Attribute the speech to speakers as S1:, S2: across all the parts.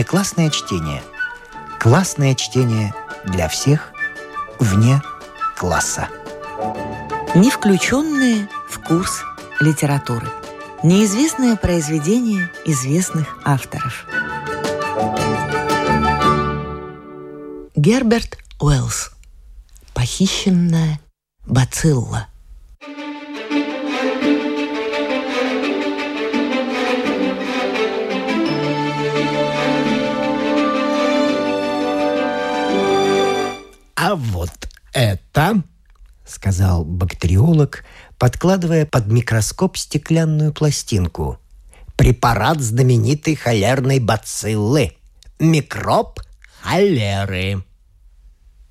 S1: Внеклассное чтение. Классное чтение для всех вне класса.
S2: Не включенные в курс литературы. Неизвестное произведение известных авторов. Герберт Уэллс. Похищенная бацилла.
S3: А вот это, сказал бактериолог, подкладывая под микроскоп стеклянную пластинку. Препарат знаменитой холерной бациллы. Микроб холеры.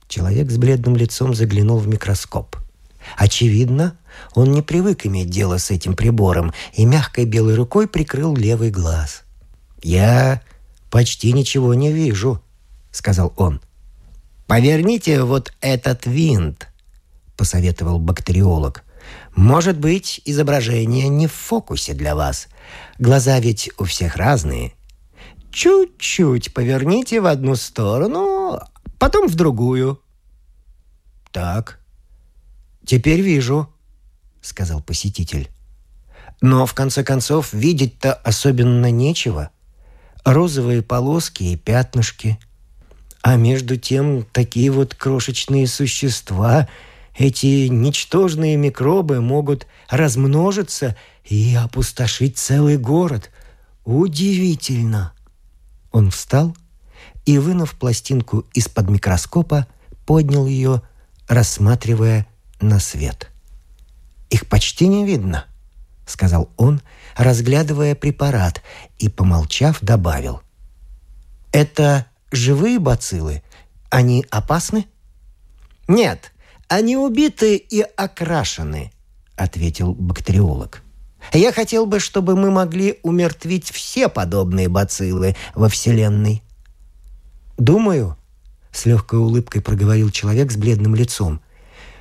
S3: Человек с бледным лицом заглянул в микроскоп. Очевидно, он не привык иметь дело с этим прибором и мягкой белой рукой прикрыл левый глаз. «Я почти ничего не вижу», — сказал он. «Поверните вот этот винт», — посоветовал бактериолог. «Может быть, изображение не в фокусе для вас. Глаза ведь у всех разные. Чуть-чуть поверните в одну сторону, потом в другую». «Так, теперь вижу», — сказал посетитель. «Но, в конце концов, видеть-то особенно нечего. Розовые полоски и пятнышки — а между тем, такие вот крошечные существа, эти ничтожные микробы могут размножиться и опустошить целый город. Удивительно!» Он встал и, вынув пластинку из-под микроскопа, поднял ее, рассматривая на свет. «Их почти не видно», — сказал он, разглядывая препарат, и, помолчав, добавил. «Это живые бациллы, они опасны? Нет, они убиты и окрашены, ответил бактериолог. Я хотел бы, чтобы мы могли умертвить все подобные бациллы во Вселенной. Думаю, с легкой улыбкой проговорил человек с бледным лицом,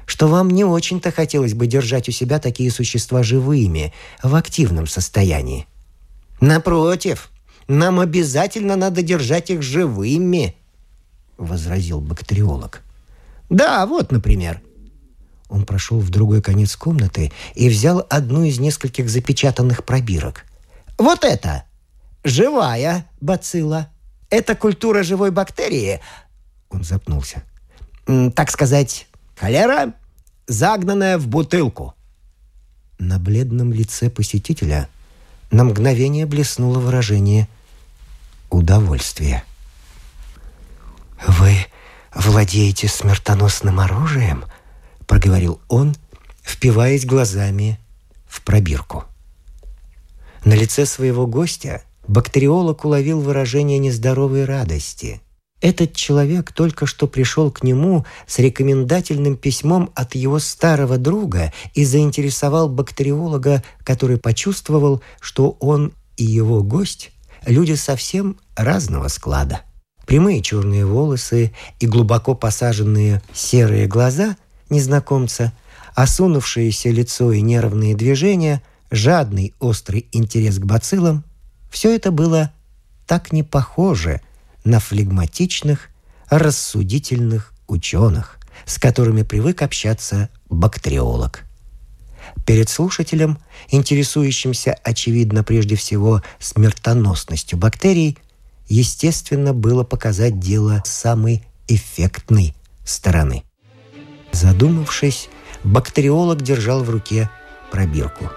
S3: что вам не очень-то хотелось бы держать у себя такие существа живыми, в активном состоянии. Напротив, нам обязательно надо держать их живыми», — возразил бактериолог. «Да, вот, например». Он прошел в другой конец комнаты и взял одну из нескольких запечатанных пробирок. «Вот это! Живая бацилла. Это культура живой бактерии...» Он запнулся. «Так сказать, холера, загнанная в бутылку». На бледном лице посетителя на мгновение блеснуло выражение удовольствия. «Вы владеете смертоносным оружием?» — проговорил он, впиваясь глазами в пробирку. На лице своего гостя бактериолог уловил выражение нездоровой радости. Этот человек только что пришел к нему с рекомендательным письмом от его старого друга и заинтересовал бактериолога, который почувствовал, что он и его гость люди совсем разного склада. Прямые черные волосы и глубоко посаженные серые глаза незнакомца, осунувшееся лицо и нервные движения, жадный острый интерес к бациллам – все это было так не похоже на флегматичных, рассудительных ученых, с которыми привык общаться бактериолог – Перед слушателем, интересующимся, очевидно, прежде всего смертоносностью бактерий, естественно было показать дело самой эффектной стороны. Задумавшись, бактериолог держал в руке пробирку.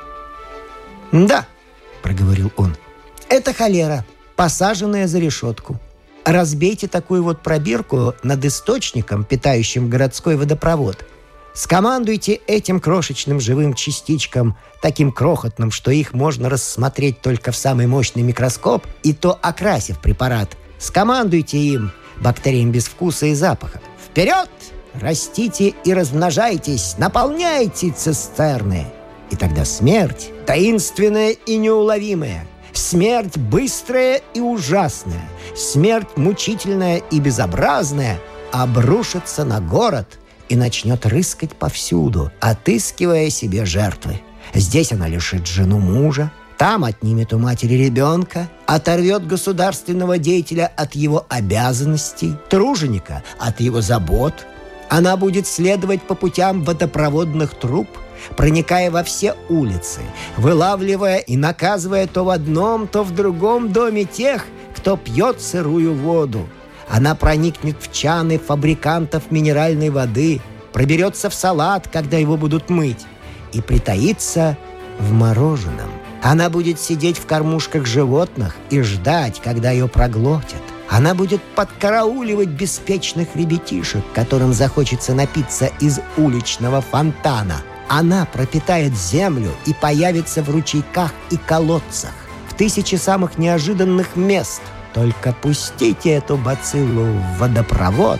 S3: «Да», — проговорил он, — «это холера, посаженная за решетку. Разбейте такую вот пробирку над источником, питающим городской водопровод, Скомандуйте этим крошечным живым частичкам, таким крохотным, что их можно рассмотреть только в самый мощный микроскоп, и то окрасив препарат. Скомандуйте им, бактериям без вкуса и запаха. Вперед! Растите и размножайтесь, наполняйте цистерны. И тогда смерть, таинственная и неуловимая, смерть быстрая и ужасная, смерть мучительная и безобразная обрушится на город – и начнет рыскать повсюду, отыскивая себе жертвы. Здесь она лишит жену мужа, там отнимет у матери ребенка, оторвет государственного деятеля от его обязанностей, труженика от его забот. Она будет следовать по путям водопроводных труб, проникая во все улицы, вылавливая и наказывая то в одном, то в другом доме тех, кто пьет сырую воду. Она проникнет в чаны фабрикантов минеральной воды, проберется в салат, когда его будут мыть, и притаится в мороженом. Она будет сидеть в кормушках животных и ждать, когда ее проглотят. Она будет подкарауливать беспечных ребятишек, которым захочется напиться из уличного фонтана. Она пропитает землю и появится в ручейках и колодцах, в тысячи самых неожиданных мест. Только пустите эту бациллу в водопровод,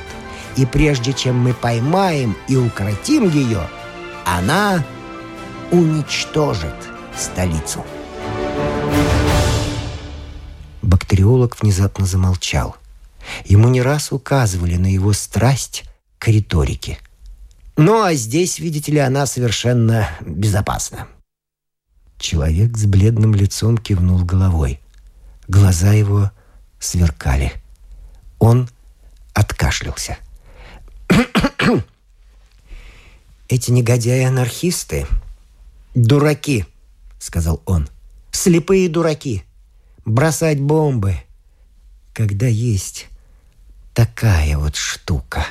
S3: и прежде чем мы поймаем и укротим ее, она уничтожит столицу. Бактериолог внезапно замолчал. Ему не раз указывали на его страсть к риторике. Ну, а здесь, видите ли, она совершенно безопасна. Человек с бледным лицом кивнул головой. Глаза его сверкали. Он откашлялся. Эти негодяи-анархисты «Дураки», — сказал он. «Слепые дураки. Бросать бомбы. Когда есть такая вот штука.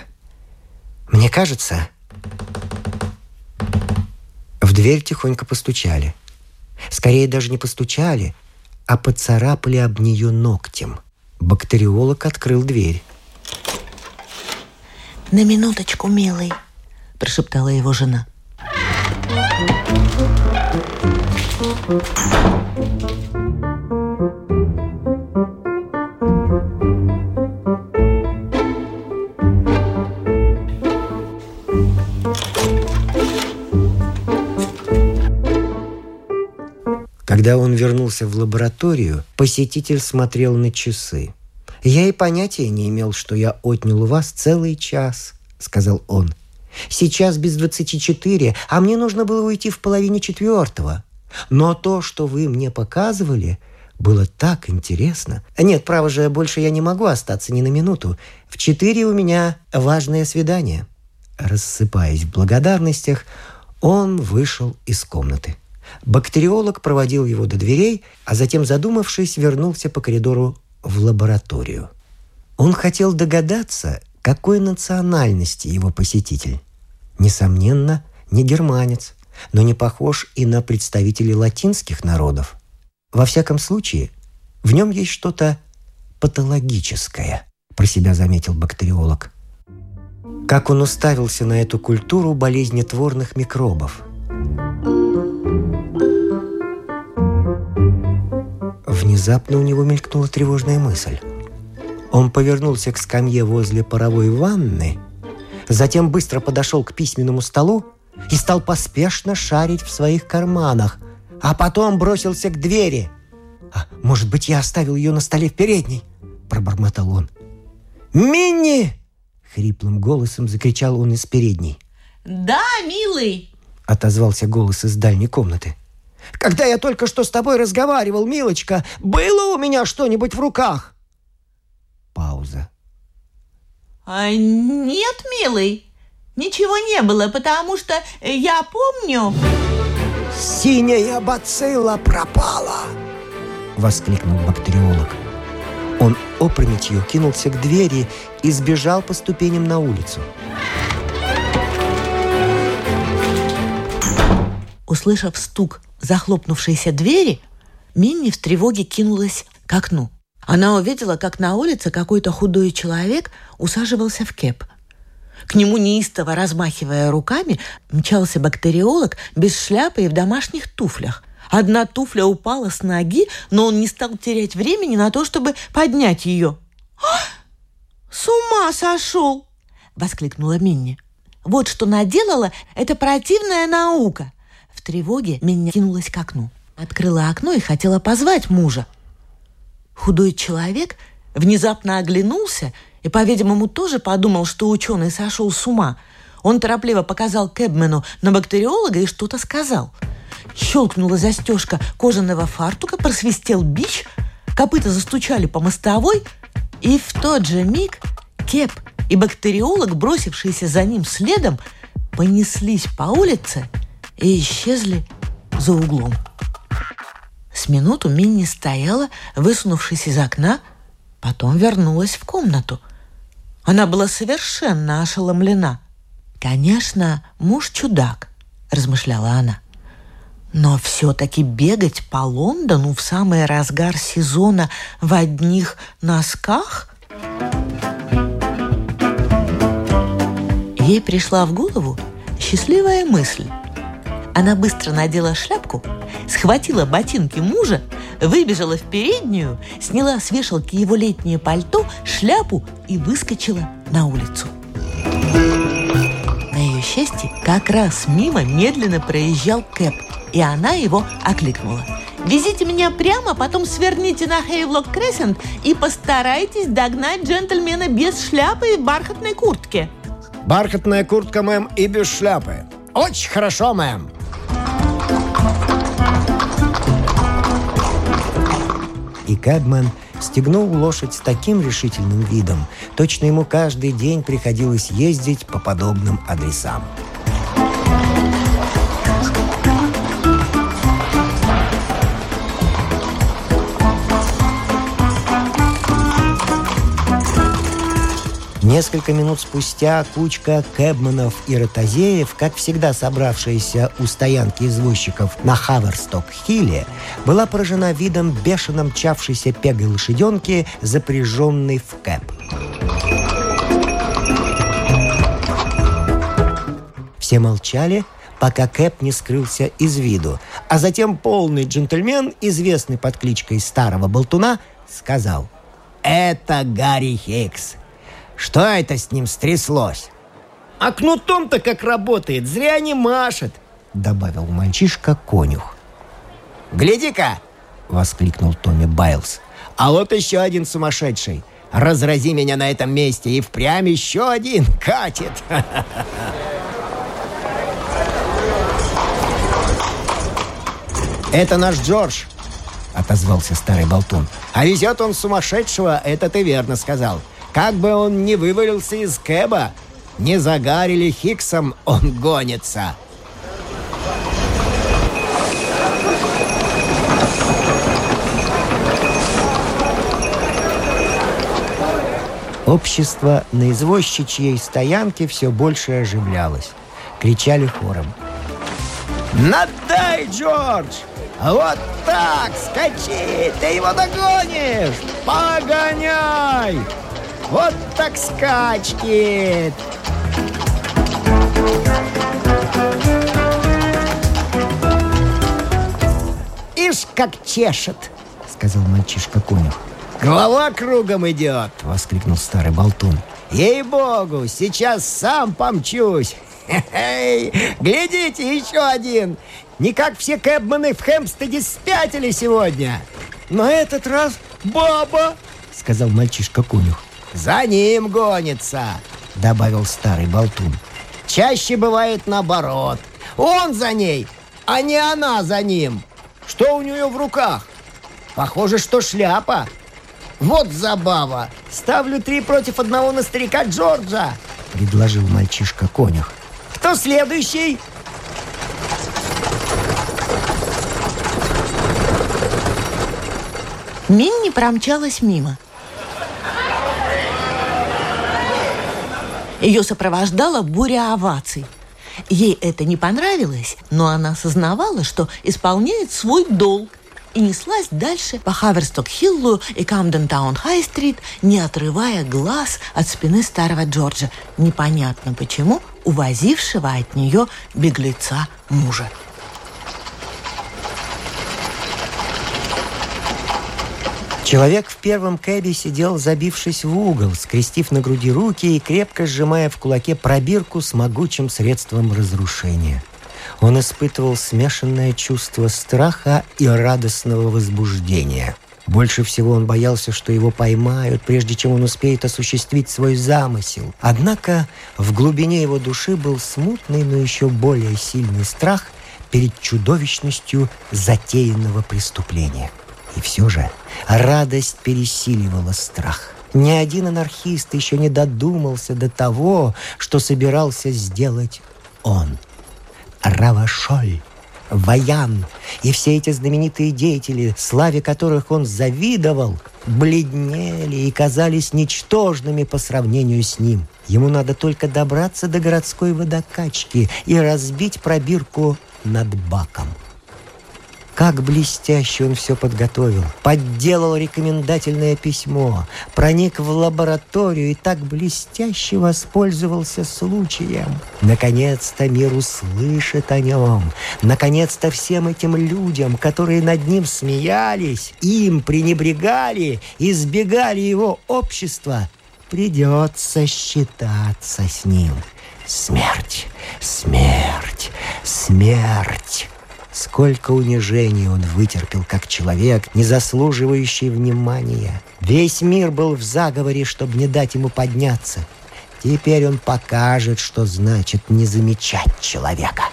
S3: Мне кажется...» В дверь тихонько постучали. Скорее даже не постучали, а поцарапали об нее ногтем. Бактериолог открыл дверь.
S2: «На минуточку, милый», — прошептала его жена.
S3: Когда он вернулся в лабораторию, посетитель смотрел на часы. «Я и понятия не имел, что я отнял у вас целый час», — сказал он. Сейчас без двадцати четыре, а мне нужно было уйти в половине четвертого. Но то, что вы мне показывали, было так интересно. Нет, право же, больше я не могу остаться ни на минуту. В четыре у меня важное свидание. Рассыпаясь в благодарностях, он вышел из комнаты. Бактериолог проводил его до дверей, а затем, задумавшись, вернулся по коридору в лабораторию. Он хотел догадаться, какой национальности его посетитель. Несомненно, не германец, но не похож и на представителей латинских народов. Во всяком случае, в нем есть что-то патологическое, про себя заметил бактериолог. Как он уставился на эту культуру болезнетворных микробов. Внезапно у него мелькнула тревожная мысль. Он повернулся к скамье возле паровой ванны, затем быстро подошел к письменному столу и стал поспешно шарить в своих карманах, а потом бросился к двери. «А, может быть, я оставил ее на столе в передней?» – пробормотал он. «Минни!» – хриплым голосом закричал он из передней.
S2: «Да, милый!»
S3: – отозвался голос из дальней комнаты. «Когда я только что с тобой разговаривал, милочка, было у меня что-нибудь в руках?» Пауза.
S2: А, нет, милый, ничего не было, потому что я помню...
S3: «Синяя бацилла пропала!» — воскликнул бактериолог. Он опрометью кинулся к двери и сбежал по ступеням на улицу.
S2: Услышав стук захлопнувшейся двери, Минни в тревоге кинулась к окну. Она увидела, как на улице какой-то худой человек усаживался в кеп. К нему неистово размахивая руками, мчался бактериолог без шляпы и в домашних туфлях. Одна туфля упала с ноги, но он не стал терять времени на то, чтобы поднять ее. «А! «С ума сошел!» — воскликнула Минни. «Вот что наделала эта противная наука!» В тревоге Минни кинулась к окну. Открыла окно и хотела позвать мужа. Худой человек внезапно оглянулся и, по-видимому, тоже подумал, что ученый сошел с ума. Он торопливо показал Кэбмену на бактериолога и что-то сказал. Щелкнула застежка кожаного фартука, просвистел бич. Копыта застучали по мостовой, и в тот же миг Кеп и бактериолог, бросившиеся за ним следом, понеслись по улице и исчезли за углом. С минуту Минни стояла, высунувшись из окна, потом вернулась в комнату. Она была совершенно ошеломлена. «Конечно, муж чудак», — размышляла она. Но все-таки бегать по Лондону в самый разгар сезона в одних носках? Ей пришла в голову счастливая мысль. Она быстро надела шляпку, схватила ботинки мужа, выбежала в переднюю, сняла с вешалки его летнее пальто, шляпу и выскочила на улицу. На ее счастье как раз мимо медленно проезжал Кэп, и она его окликнула. «Везите меня прямо, потом сверните на Хейвлок Крессент и постарайтесь догнать джентльмена без шляпы и бархатной куртки».
S3: Бархатная куртка, мэм, и без шляпы. Очень хорошо, мэм. И Кэбмен стегнул лошадь с таким решительным видом, точно ему каждый день приходилось ездить по подобным адресам. Несколько минут спустя кучка кэбманов и ротозеев, как всегда собравшаяся у стоянки извозчиков на Хаверсток-Хилле, была поражена видом бешено мчавшейся пегой лошаденки, запряженной в кэб. Все молчали, пока Кэп не скрылся из виду, а затем полный джентльмен, известный под кличкой Старого Болтуна, сказал «Это Гарри Хикс, что это с ним стряслось? А кнутом-то как работает, зря не машет, добавил мальчишка-конюх. «Гляди-ка!» — воскликнул Томми Байлз. «А вот еще один сумасшедший! Разрази меня на этом месте, и впрямь еще один катит!» «Это наш Джордж!» — отозвался старый болтун. «А везет он сумасшедшего, это ты верно сказал. Как бы он ни вывалился из кэба, не за Гарри или Хиксом он гонится. Общество на извозчичьей стоянке все больше оживлялось. Кричали хором. «Надай, Джордж! Вот так! Скачи! Ты его догонишь! Погоняй!» Вот так скачки! Ишь, как чешет, сказал мальчишка конюх. Голова кругом идет, воскликнул старый болтун. Ей-богу, сейчас сам помчусь. Хе-хей, глядите, еще один. Не как все кэбманы в Хэмстеде спятили сегодня. На этот раз баба, сказал мальчишка-конюх. «За ним гонится», — добавил старый болтун. «Чаще бывает наоборот. Он за ней, а не она за ним. Что у нее в руках? Похоже, что шляпа. Вот забава. Ставлю три против одного на старика Джорджа», — предложил мальчишка-конюх. «Кто следующий?»
S2: Минни промчалась мимо — Ее сопровождала буря оваций. Ей это не понравилось, но она осознавала, что исполняет свой долг и неслась дальше по Хаверсток-Хиллу и Камден-Таун-Хай-стрит, не отрывая глаз от спины старого Джорджа, непонятно почему увозившего от нее беглеца мужа.
S3: Человек в первом кэбе сидел, забившись в угол, скрестив на груди руки и крепко сжимая в кулаке пробирку с могучим средством разрушения. Он испытывал смешанное чувство страха и радостного возбуждения. Больше всего он боялся, что его поймают, прежде чем он успеет осуществить свой замысел. Однако в глубине его души был смутный, но еще более сильный страх перед чудовищностью затеянного преступления – И все же радость пересиливала страх. Ни один анархист еще не додумался до того, что собирался сделать он. Равашоль Ваян и все эти знаменитые деятели, славе которых он завидовал, бледнели и казались ничтожными по сравнению с ним. Ему надо только добраться до городской водокачки и разбить пробирку над баком. Как блестяще он все подготовил. Подделал рекомендательное письмо, проник в лабораторию и так блестяще воспользовался случаем. Наконец-то мир услышит о нем. Наконец-то всем этим людям, которые над ним смеялись, им пренебрегали, избегали его общества, придется считаться с ним. Смерть, смерть, смерть. Сколько унижений он вытерпел как человек, не заслуживающий внимания. Весь мир был в заговоре, чтобы не дать ему подняться. Теперь он покажет, что значит не замечать человека.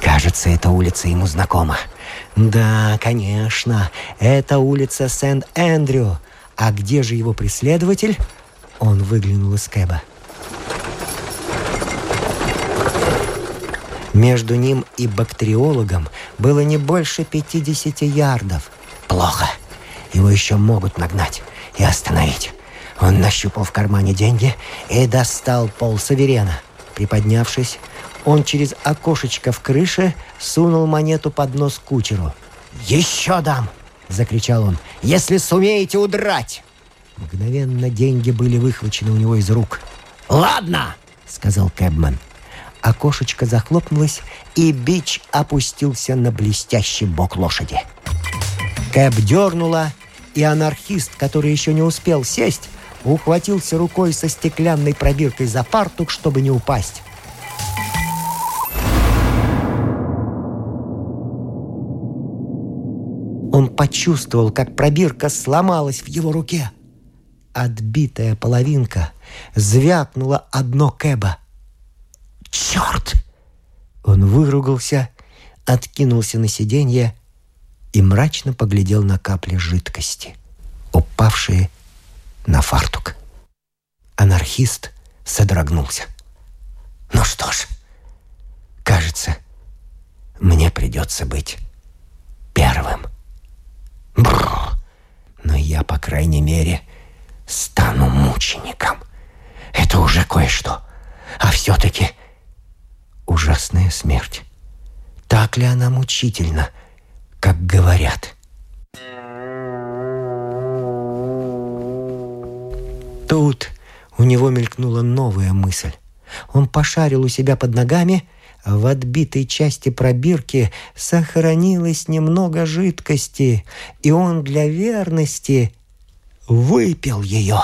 S3: Кажется, эта улица ему знакома. Да, конечно, это улица Сент-Эндрю. А где же его преследователь? Он выглянул из кэба. Между ним и бактериологом было не больше 50 ярдов. Плохо. Его еще могут нагнать и остановить. Он нащупал в кармане деньги и достал пол саверена. Приподнявшись, он через окошечко в крыше сунул монету под нос кучеру. «Еще дам!» — закричал он. «Если сумеете удрать!» Мгновенно деньги были выхвачены у него из рук. «Ладно!» — сказал Кэбман окошечко захлопнулось, и бич опустился на блестящий бок лошади. Кэп дернула, и анархист, который еще не успел сесть, ухватился рукой со стеклянной пробиркой за фартук, чтобы не упасть. Он почувствовал, как пробирка сломалась в его руке. Отбитая половинка звякнула одно Кэба. «Черт!» Он выругался, откинулся на сиденье и мрачно поглядел на капли жидкости, упавшие на фартук. Анархист содрогнулся. «Ну что ж, кажется, мне придется быть первым. Бррр! Но я, по крайней мере, стану мучеником. Это уже кое-что. А все-таки ужасная смерть. Так ли она мучительна, как говорят? Тут у него мелькнула новая мысль. Он пошарил у себя под ногами, а в отбитой части пробирки сохранилось немного жидкости, и он для верности выпил ее.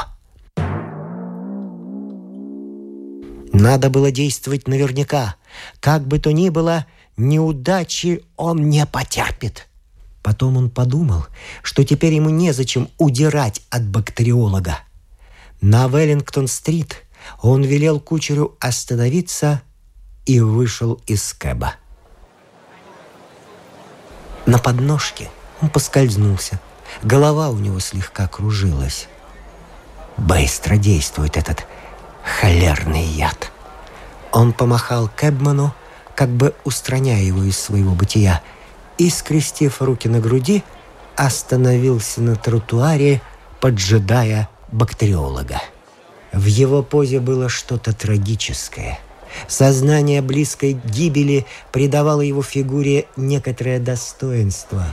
S3: Надо было действовать наверняка. Как бы то ни было, неудачи он не потерпит. Потом он подумал, что теперь ему незачем удирать от бактериолога. На Веллингтон-стрит он велел кучеру остановиться и вышел из кэба. На подножке он поскользнулся. Голова у него слегка кружилась. Быстро действует этот холерный яд. Он помахал Кэбману, как бы устраняя его из своего бытия, и, скрестив руки на груди, остановился на тротуаре, поджидая бактериолога. В его позе было что-то трагическое. Сознание близкой гибели придавало его фигуре некоторое достоинство.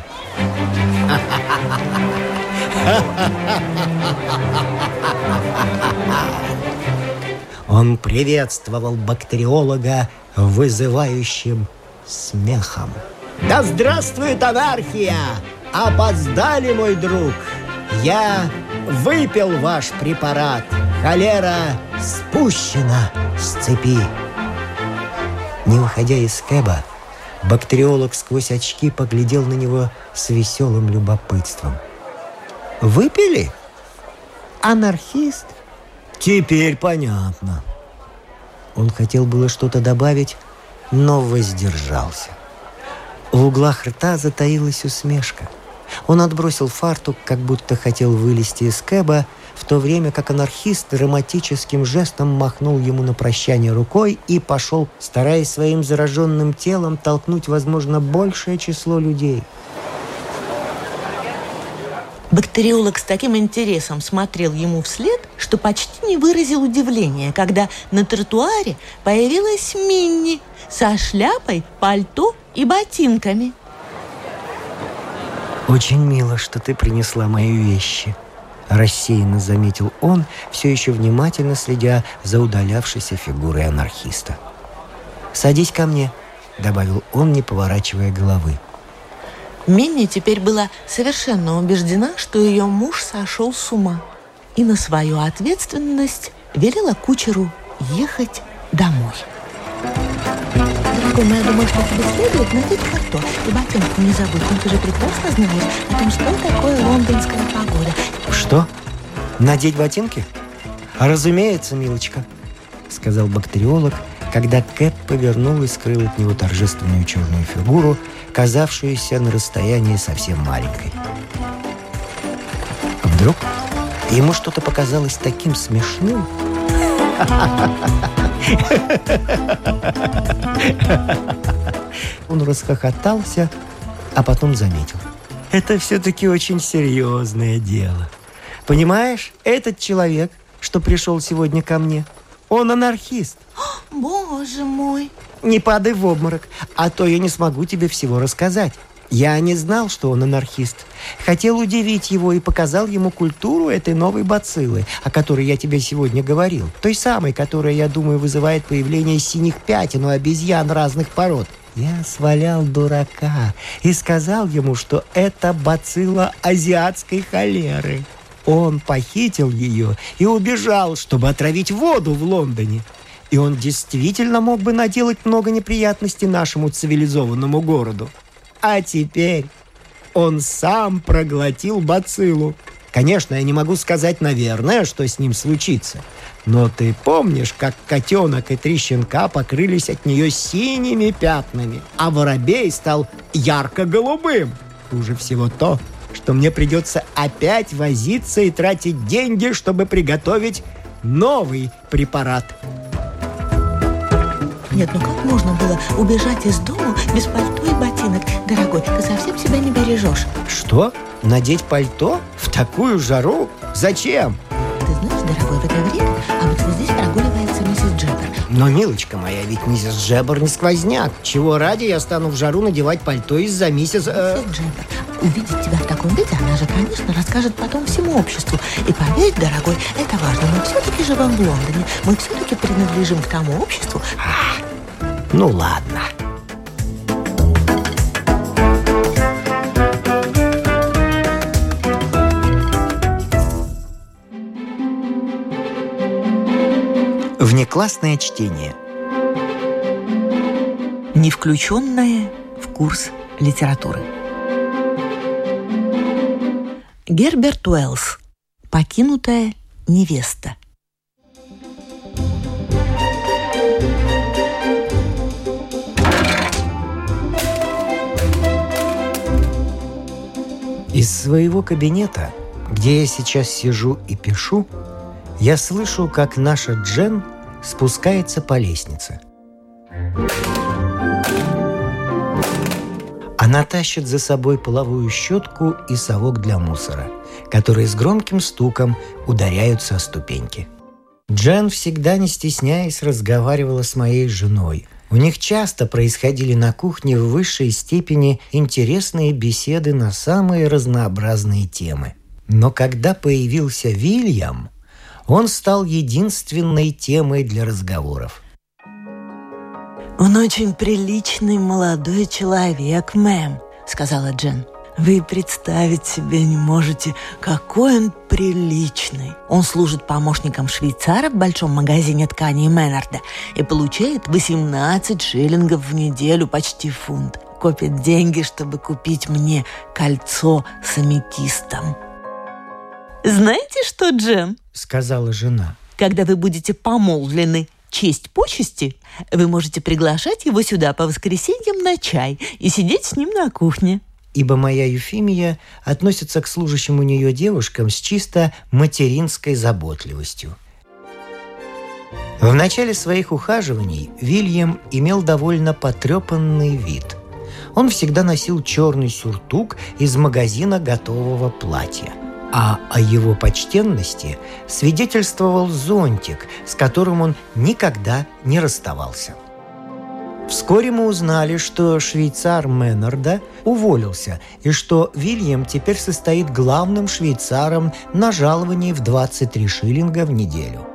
S3: Он приветствовал бактериолога вызывающим смехом. «Да здравствует анархия! Опоздали, мой друг! Я выпил ваш препарат. Холера спущена с цепи!» Не выходя из кэба, бактериолог сквозь очки поглядел на него с веселым любопытством. «Выпили? Анархист?» «Теперь понятно». Он хотел было что-то добавить, но воздержался. В углах рта затаилась усмешка. Он отбросил фартук, как будто хотел вылезти из кэба, в то время как анархист драматическим жестом махнул ему на прощание рукой и пошел, стараясь своим зараженным телом толкнуть, возможно, большее число людей.
S2: Бактериолог с таким интересом смотрел ему вслед, что почти не выразил удивления, когда на тротуаре появилась Минни со шляпой, пальто и ботинками.
S3: «Очень мило, что ты принесла мои вещи», Рассеянно заметил он, все еще внимательно следя за удалявшейся фигурой анархиста. «Садись ко мне», — добавил он, не поворачивая головы.
S2: Минни теперь была совершенно убеждена, что ее муж сошел с ума и на свою ответственность велела кучеру ехать домой. Дорогой я думаю, что тебе следует надеть пальто и ботинки не забудь. Но ты же прекрасно знаешь о том, что такое лондонская погода.
S3: Что? Надеть ботинки? Разумеется, милочка, сказал бактериолог, когда Кэп повернул и скрыл от него торжественную черную фигуру, казавшуюся на расстоянии совсем маленькой. Вдруг ему что-то показалось таким смешным, Он расхохотался, а потом заметил. Это все-таки очень серьезное дело. Понимаешь, этот человек, что пришел сегодня ко мне, он анархист.
S2: Боже мой!
S3: Не падай в обморок, а то я не смогу тебе всего рассказать. Я не знал, что он анархист. Хотел удивить его и показал ему культуру этой новой бациллы, о которой я тебе сегодня говорил. Той самой, которая, я думаю, вызывает появление синих пятен у обезьян разных пород. Я свалял дурака и сказал ему, что это бацилла азиатской холеры. Он похитил ее и убежал, чтобы отравить воду в Лондоне. И он действительно мог бы наделать много неприятностей нашему цивилизованному городу. А теперь он сам проглотил бациллу. Конечно, я не могу сказать, наверное, что с ним случится. Но ты помнишь, как котенок и три щенка покрылись от нее синими пятнами, а воробей стал ярко-голубым? Хуже всего то, что мне придется опять возиться и тратить деньги, чтобы приготовить новый препарат.
S2: Нет, ну как можно было убежать из дома без пальто и ботинок? Дорогой, ты совсем себя не бережешь.
S3: Что? Надеть пальто? В такую жару? Зачем?
S2: Ты знаешь, дорогой, в это время обычно здесь прогуливается миссис Джеббер.
S3: Но, милочка моя, ведь миссис Джеббер не сквозняк. Чего ради я стану в жару надевать пальто из-за миссис... Э...
S2: Миссис Джеббер, увидеть тебя в таком виде, она же, конечно, расскажет потом всему обществу. И поверь, дорогой, это важно. Мы все-таки живем в Лондоне. Мы все-таки принадлежим к тому обществу.
S3: А, ну ладно. Внеклассное чтение.
S2: Не включенное в курс литературы. Герберт Уэллс. Покинутая невеста.
S3: Из своего кабинета, где я сейчас сижу и пишу, я слышу, как наша Джен спускается по лестнице. Она тащит за собой половую щетку и совок для мусора, которые с громким стуком ударяются о ступеньки. Джен всегда, не стесняясь, разговаривала с моей женой. У них часто происходили на кухне в высшей степени интересные беседы на самые разнообразные темы. Но когда появился Вильям, он стал единственной темой для разговоров.
S2: «Он очень приличный молодой человек, мэм», — сказала Джен. Вы представить себе не можете, какой он приличный. Он служит помощником швейцара в большом магазине тканей Меннарда и получает 18 шиллингов в неделю, почти фунт. Копит деньги, чтобы купить мне кольцо с аметистом. «Знаете что, Джем?»
S3: — сказала жена.
S2: «Когда вы будете помолвлены честь почести, вы можете приглашать его сюда по воскресеньям на чай и сидеть с ним на кухне.
S3: Ибо моя Юфимия относится к служащим у нее девушкам с чисто материнской заботливостью. В начале своих ухаживаний Вильям имел довольно потрепанный вид. Он всегда носил черный сюртук из магазина готового платья – а о его почтенности свидетельствовал зонтик, с которым он никогда не расставался. Вскоре мы узнали, что швейцар Меннарда уволился и что Вильям теперь состоит главным швейцаром на жаловании в 23 шиллинга в неделю.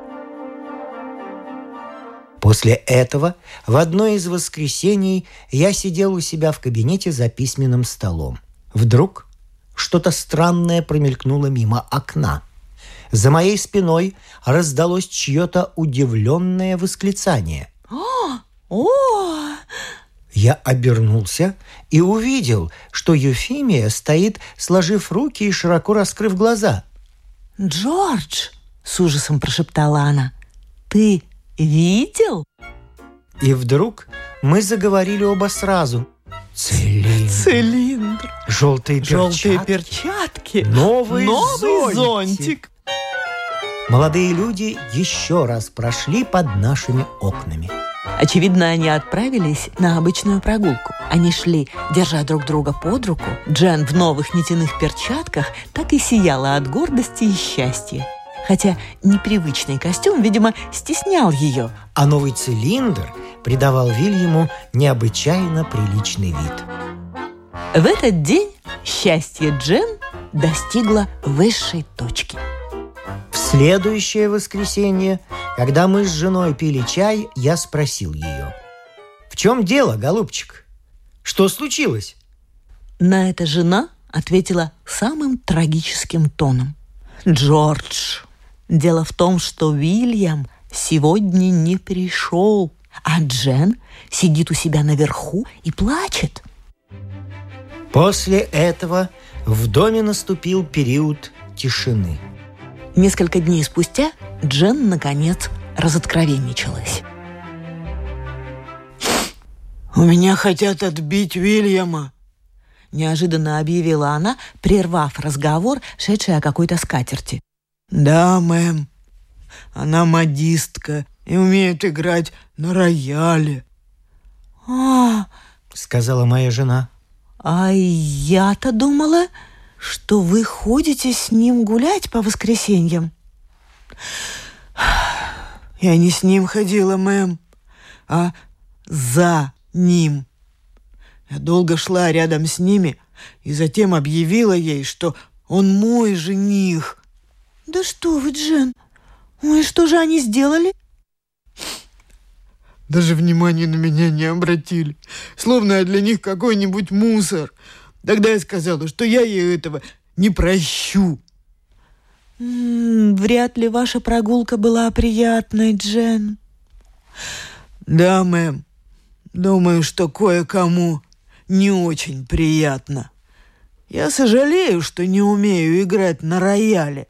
S3: После этого в одно из воскресений я сидел у себя в кабинете за письменным столом. Вдруг что-то странное промелькнуло мимо окна. За моей спиной раздалось чье-то удивленное восклицание.
S2: «О! О!»
S3: Я обернулся и увидел, что Юфимия стоит, сложив руки и широко раскрыв глаза.
S2: «Джордж!» — с ужасом прошептала она. «Ты видел?»
S3: И вдруг мы заговорили оба сразу —
S2: Цилиндр. Цилиндр.
S3: Желтые перчатки.
S2: Желтые перчатки.
S3: Новый,
S2: Новый
S3: зонтик.
S2: зонтик.
S3: Молодые люди еще раз прошли под нашими окнами.
S2: Очевидно, они отправились на обычную прогулку. Они шли, держа друг друга под руку. Джен в новых нитяных перчатках так и сияла от гордости и счастья. Хотя непривычный костюм, видимо, стеснял ее.
S3: А новый цилиндр придавал Вильяму необычайно приличный вид.
S2: В этот день счастье Джен достигло высшей точки.
S3: В следующее воскресенье, когда мы с женой пили чай, я спросил ее. «В чем дело, голубчик? Что случилось?»
S2: На это жена ответила самым трагическим тоном. «Джордж, дело в том, что Уильям сегодня не пришел а Джен сидит у себя наверху и плачет.
S3: После этого в доме наступил период тишины.
S2: Несколько дней спустя Джен, наконец, разоткровенничалась. «У меня хотят отбить Уильяма», — неожиданно объявила она, прервав разговор, шедший о какой-то скатерти. «Да, мэм. Она модистка и умеет играть на рояле.
S3: А, сказала моя жена.
S2: А я-то думала, что вы ходите с ним гулять по воскресеньям.
S4: Я не с ним ходила, мэм, а за ним. Я долго шла рядом с ними и затем объявила ей, что он мой жених.
S2: Да что вы, Джен, и что же они сделали?
S4: Даже внимания на меня не обратили, словно я для них какой-нибудь мусор. Тогда я сказала, что я ей этого не прощу.
S2: М -м, вряд ли ваша прогулка была приятной, Джен.
S4: Да, мэм. Думаю, что кое-кому не очень приятно. Я сожалею, что не умею играть на рояле,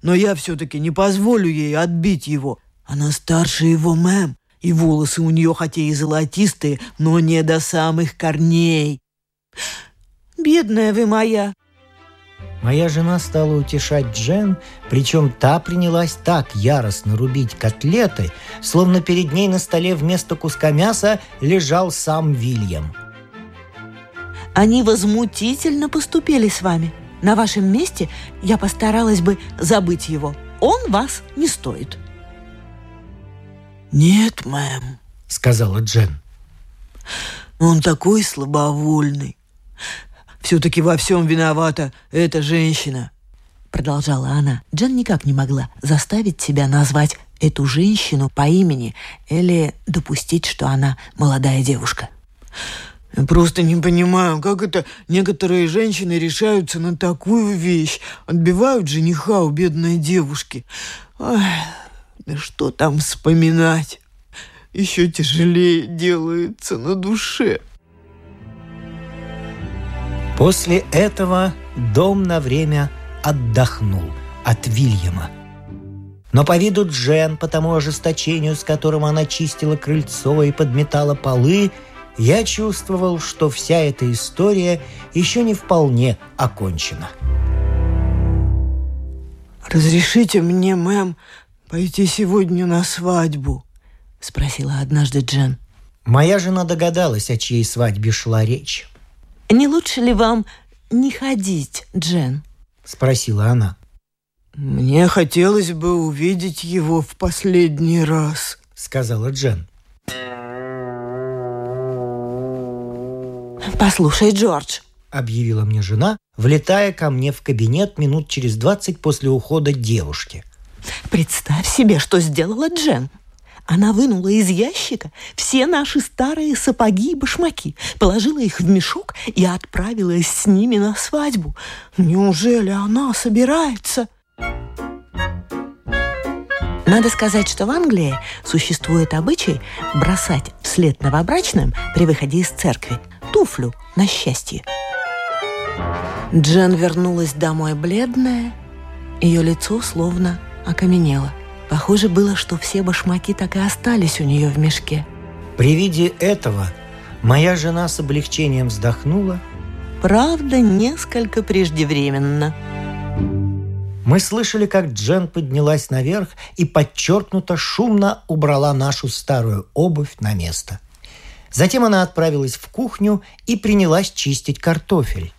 S4: но я все-таки не позволю ей отбить его. Она старше его, мэм, и волосы у нее хотя и золотистые, но не до самых корней.
S2: Бедная вы моя,
S3: Моя жена стала утешать Джен, причем та принялась так яростно рубить котлеты, словно перед ней на столе вместо куска мяса лежал сам Вильям.
S2: Они возмутительно поступили с вами. На вашем месте я постаралась бы забыть его. Он вас не стоит.
S4: «Нет, мэм», — сказала Джен. «Он такой слабовольный. Все-таки во всем виновата эта женщина», —
S2: продолжала она. Джен никак не могла заставить себя назвать эту женщину по имени или допустить, что она молодая девушка.
S4: Просто не понимаю, как это некоторые женщины решаются на такую вещь. Отбивают жениха у бедной девушки. Ой, да что там вспоминать? Еще тяжелее делается на душе.
S3: После этого дом на время отдохнул от Вильяма. Но по виду Джен, по тому ожесточению, с которым она чистила крыльцо и подметала полы, я чувствовал, что вся эта история еще не вполне окончена.
S2: «Разрешите мне, мэм, пойти сегодня на свадьбу?» — спросила однажды Джен.
S3: Моя жена догадалась, о чьей свадьбе шла речь.
S5: «Не лучше ли вам не ходить, Джен?»
S3: — спросила она.
S2: «Мне хотелось бы увидеть его в последний раз», —
S3: сказала Джен.
S5: «Послушай, Джордж», —
S3: объявила мне жена, влетая ко мне в кабинет минут через двадцать после ухода девушки.
S5: «Представь себе, что сделала Джен. Она вынула из ящика все наши старые сапоги и башмаки, положила их в мешок и отправилась с ними на свадьбу. Неужели она собирается?» Надо сказать, что в Англии существует обычай бросать вслед новобрачным при выходе из церкви туфлю на счастье. Джен вернулась домой бледная, ее лицо словно окаменело. Похоже было, что все башмаки так и остались у нее в мешке.
S3: При виде этого моя жена с облегчением вздохнула.
S5: Правда, несколько преждевременно –
S3: мы слышали, как Джен поднялась наверх и подчеркнуто шумно убрала нашу старую обувь на место. Затем она отправилась в кухню и принялась чистить картофель.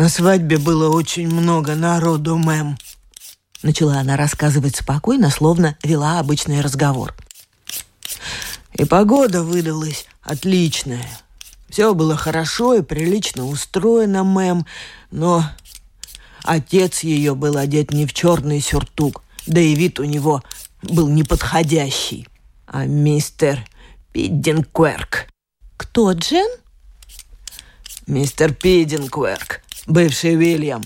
S2: «На свадьбе было очень много народу, мэм»,
S5: Начала она рассказывать спокойно, словно вела обычный разговор.
S2: И погода выдалась отличная. Все было хорошо и прилично устроено, мэм, но Отец ее был одет не в черный сюртук, да и вид у него был неподходящий. А мистер Пиддинкверк...
S5: Кто, Джен?
S2: Мистер Пиддинкверк, бывший Уильям.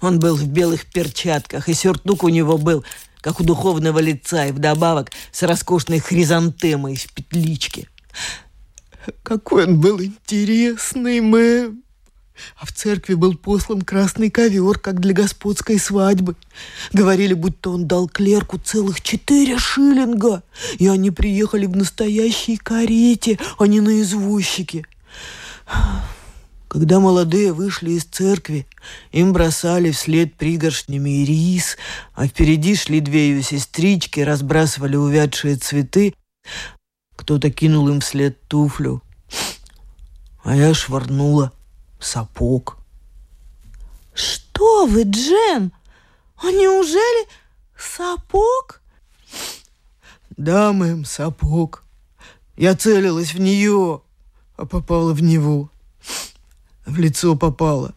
S2: Он был в белых перчатках, и сюртук у него был, как у духовного лица, и вдобавок с роскошной хризантемой в петличке. Какой он был интересный, мэм! А в церкви был послан красный ковер, как для господской свадьбы. Говорили, будто он дал клерку целых четыре шиллинга, и они приехали в настоящей карете, а не на извозчике. Когда молодые вышли из церкви, им бросали вслед пригоршнями рис, а впереди шли две ее сестрички, разбрасывали увядшие цветы. Кто-то кинул им вслед туфлю, а я швырнула сапог.
S5: «Что вы, Джен? А неужели сапог?»
S2: «Да, мэм, сапог. Я целилась в нее, а попала в него. В лицо попала.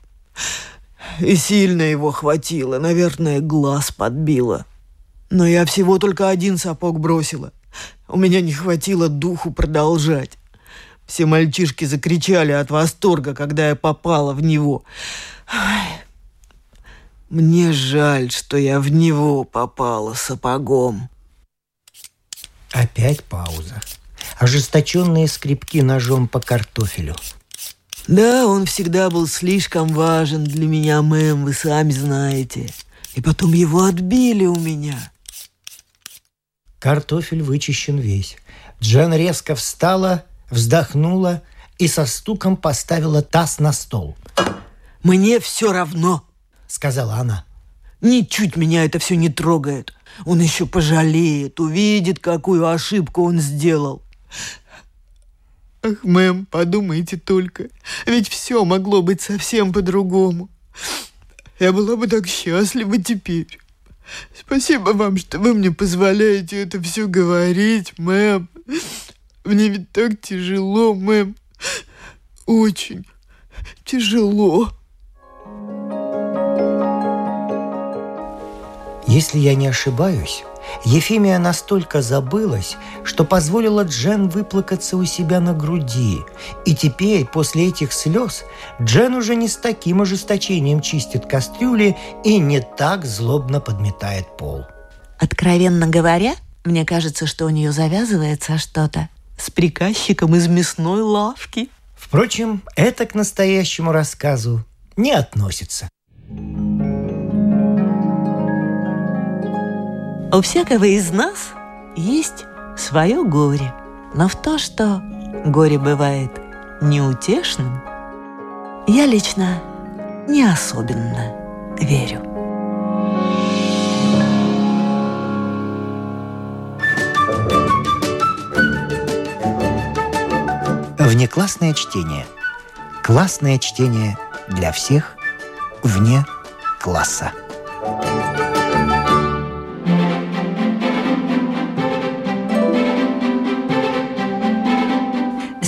S2: И сильно его хватило, наверное, глаз подбило. Но я всего только один сапог бросила. У меня не хватило духу продолжать. Все мальчишки закричали от восторга, когда я попала в него. Ай, мне жаль, что я в него попала сапогом.
S3: Опять пауза. Ожесточенные скрипки ножом по картофелю.
S2: Да, он всегда был слишком важен для меня, мэм, вы сами знаете. И потом его отбили у меня.
S3: Картофель вычищен весь. Джен резко встала вздохнула и со стуком поставила таз на стол.
S2: «Мне все равно», —
S3: сказала она.
S2: «Ничуть меня это все не трогает. Он еще пожалеет, увидит, какую ошибку он сделал». «Ах, мэм, подумайте только, ведь все могло быть совсем по-другому. Я была бы так счастлива теперь. Спасибо вам, что вы мне позволяете это все говорить, мэм. Мне ведь так тяжело, мэм. Очень тяжело.
S3: Если я не ошибаюсь, Ефимия настолько забылась, что позволила Джен выплакаться у себя на груди. И теперь, после этих слез, Джен уже не с таким ожесточением чистит кастрюли и не так злобно подметает пол.
S5: Откровенно говоря, мне кажется, что у нее завязывается что-то с приказчиком из мясной лавки.
S3: Впрочем, это к настоящему рассказу не относится.
S2: У всякого из нас есть свое горе. Но в то, что горе бывает неутешным, я лично не особенно верю.
S3: Внеклассное чтение. Классное чтение для всех вне класса.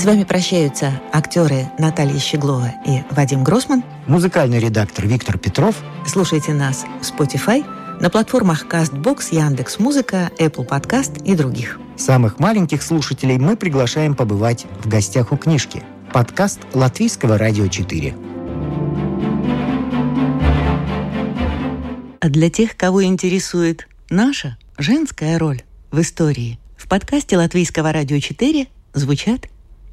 S2: С вами прощаются актеры Наталья Щеглова и Вадим Гросман.
S3: Музыкальный редактор Виктор Петров.
S2: Слушайте нас в Spotify, на платформах CastBox, Яндекс Музыка, Apple Podcast и других.
S3: Самых маленьких слушателей мы приглашаем побывать в гостях у книжки. Подкаст Латвийского радио 4.
S2: А для тех, кого интересует наша женская роль в истории, в подкасте Латвийского радио 4 звучат